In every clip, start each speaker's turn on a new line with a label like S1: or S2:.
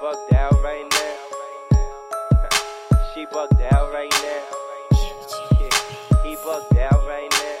S1: bugged out right now. she bugged out right now. He bugged out right now.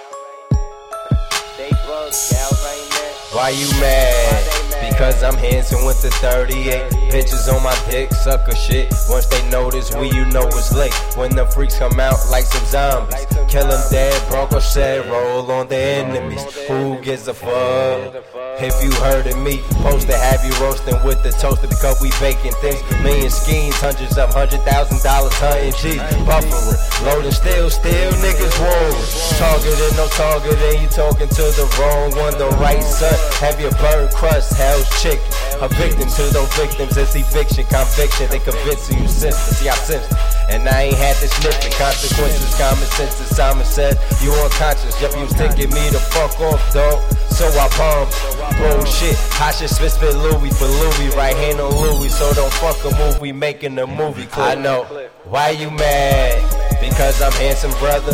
S1: They bugged out right now.
S2: Why you mad? Because I'm handsome with the 38 Bitches on my dick, sucker shit. Once they notice we, you know it's late. When the freaks come out like some zombies. Kill them dead, Bronco said, roll on the enemies. Who gives a fuck? If you heard of me, supposed to have you roasting with the toaster because we baking things. Million schemes, hundreds of hundred thousand dollars hunting cheese. Buffering, loading still, still niggas warring. Targeted, no targeting, you talking to the wrong one. The right son, have your burn crust, hell's chicken. A victim to those victims, it's eviction, conviction. They convincing you senseless, see I sense it. And I ain't had to sniff it. Consequences, common sense, as Simon said. You unconscious, yep, you taking me the fuck off, dog. So I bombed. Bullshit, I should spit spit Louis for Louis, right hand on Louis. So don't fuck a movie, making a movie clip. I know. Why you mad? Because I'm handsome, brother.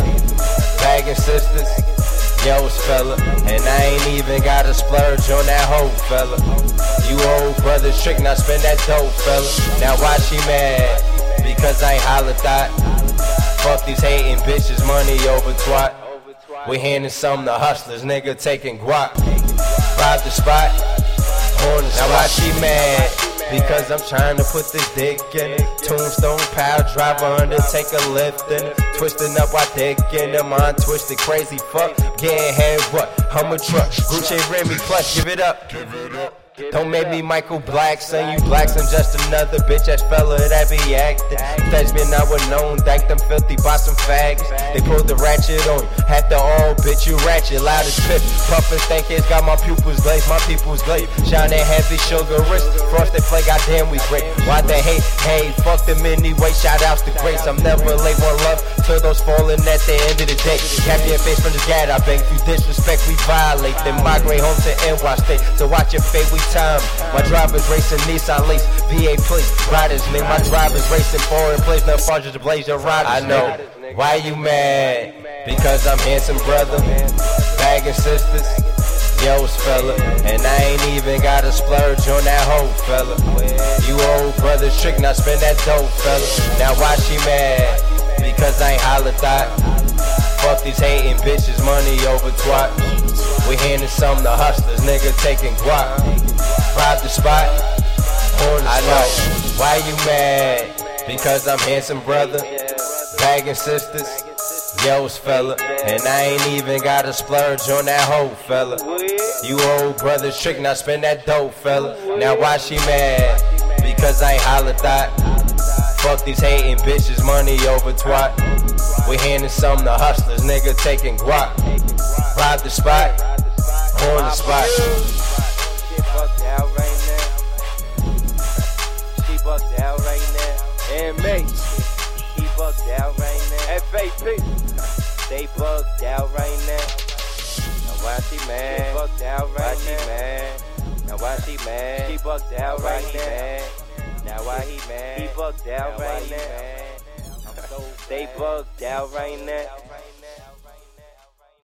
S2: Bagging sisters. Yo, fella. And I ain't even got to splurge on that hoe, fella. You old brother trick, now spend that dope, fella. Now why she mad? Because I ain't holla thought. Fuck these hating bitches, money over twat. We handing some to hustlers, nigga taking guap. Rob the spot, on the Now why she mad? Because I'm trying to put this dick in it. Tombstone pile driver, undertaker lifting it. Twisting up while dick in the mind twisted crazy fuck. Getting head what? I'm a truck. Gucci Remy plus, give it up. Don't make me Michael Black, son. You blacks, I'm just another bitch ass fella that be acting. Lesbian, I would known, dank them filthy, bought some fags. They pulled the ratchet on you, had the all bitch, you ratchet, loud as pit. Puffin' stank it's got my pupils glazed, my people's glazed. Shine Shining heavy, sugar wrist, frosted play, goddamn we great. Why they hate? Hey, fuck them anyway, shout outs to Grace. I'm never late, one love, till those falling at the end of the day. Cap your face from the gat, I beg. If you disrespect, we violate. Then migrate home to NY State. So watch your fate, we time. My drivers racing Nissan Lace, VA police, riders, man. My drivers racing foreign place, no farther to blaze your riders. I know. Why you mad? Because I'm handsome, brother. Bagging sisters. Yo's fella, and I ain't even got to splurge on that hoe, fella. You old brother trick, now spend that dope, fella. Now why she mad? Because I ain't holla thought. Fuck these hating bitches, money over twat. We handing some to hustlers, nigga taking guap. Rob the spot, I know. Why you mad? Because I'm handsome, brother. Bagging sisters. Yo's fella, and I ain't even got to splurge on that hoe, fella. You old brother trick, now spend that dope, fella. Now why she mad? Because I ain't holla thought. Fuck these hating bitches, money over twat. We handing some to hustlers, nigga taking guap. Rob the spot, on the spot.
S1: She bugged out right now. She bugged out right now. And me, he bugged out right now. FAP, they bugged out right now. Now why she mad? She bugged out right why now. She mad? Now why she mad? She bugged out now right now. Now why he mad? He bugged out now right now. They bugged out right now.